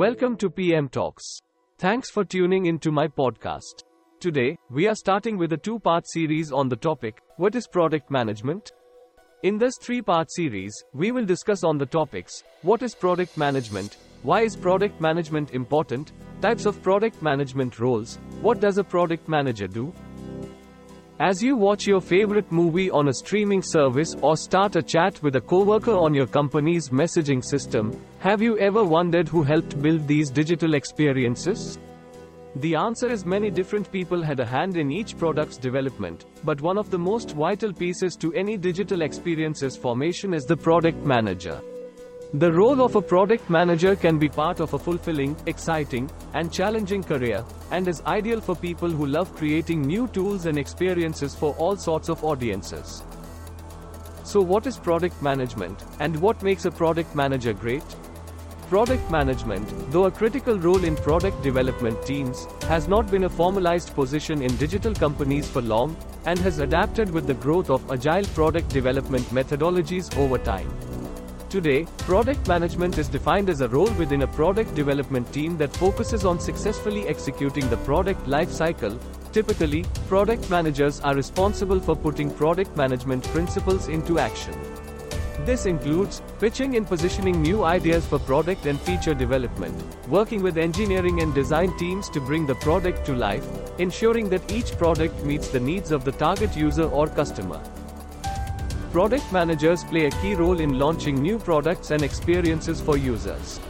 Welcome to PM Talks. Thanks for tuning into my podcast. Today, we are starting with a two part series on the topic What is product management? In this three part series, we will discuss on the topics What is product management? Why is product management important? Types of product management roles. What does a product manager do? As you watch your favorite movie on a streaming service or start a chat with a coworker on your company's messaging system, have you ever wondered who helped build these digital experiences? The answer is many different people had a hand in each product's development, but one of the most vital pieces to any digital experiences formation is the product manager. The role of a product manager can be part of a fulfilling, exciting, and challenging career, and is ideal for people who love creating new tools and experiences for all sorts of audiences. So, what is product management, and what makes a product manager great? Product management, though a critical role in product development teams, has not been a formalized position in digital companies for long, and has adapted with the growth of agile product development methodologies over time. Today, product management is defined as a role within a product development team that focuses on successfully executing the product lifecycle. Typically, product managers are responsible for putting product management principles into action. This includes pitching and positioning new ideas for product and feature development, working with engineering and design teams to bring the product to life, ensuring that each product meets the needs of the target user or customer. Product managers play a key role in launching new products and experiences for users.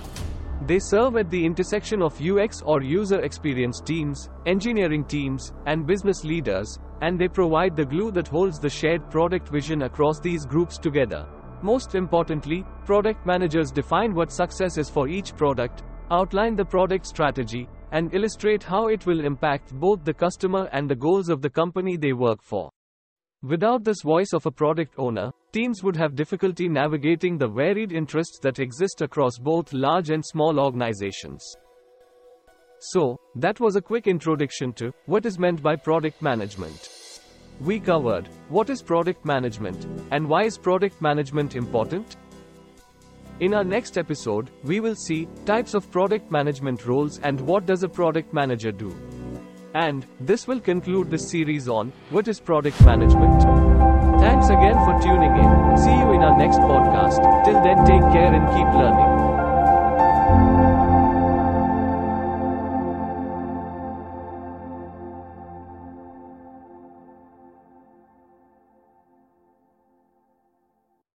They serve at the intersection of UX or user experience teams, engineering teams, and business leaders, and they provide the glue that holds the shared product vision across these groups together. Most importantly, product managers define what success is for each product, outline the product strategy, and illustrate how it will impact both the customer and the goals of the company they work for. Without this voice of a product owner, teams would have difficulty navigating the varied interests that exist across both large and small organizations. So, that was a quick introduction to what is meant by product management. We covered what is product management and why is product management important? In our next episode, we will see types of product management roles and what does a product manager do. And this will conclude this series on what is product management. Thanks again for tuning in. See you in our next podcast. Till then, take care and keep learning.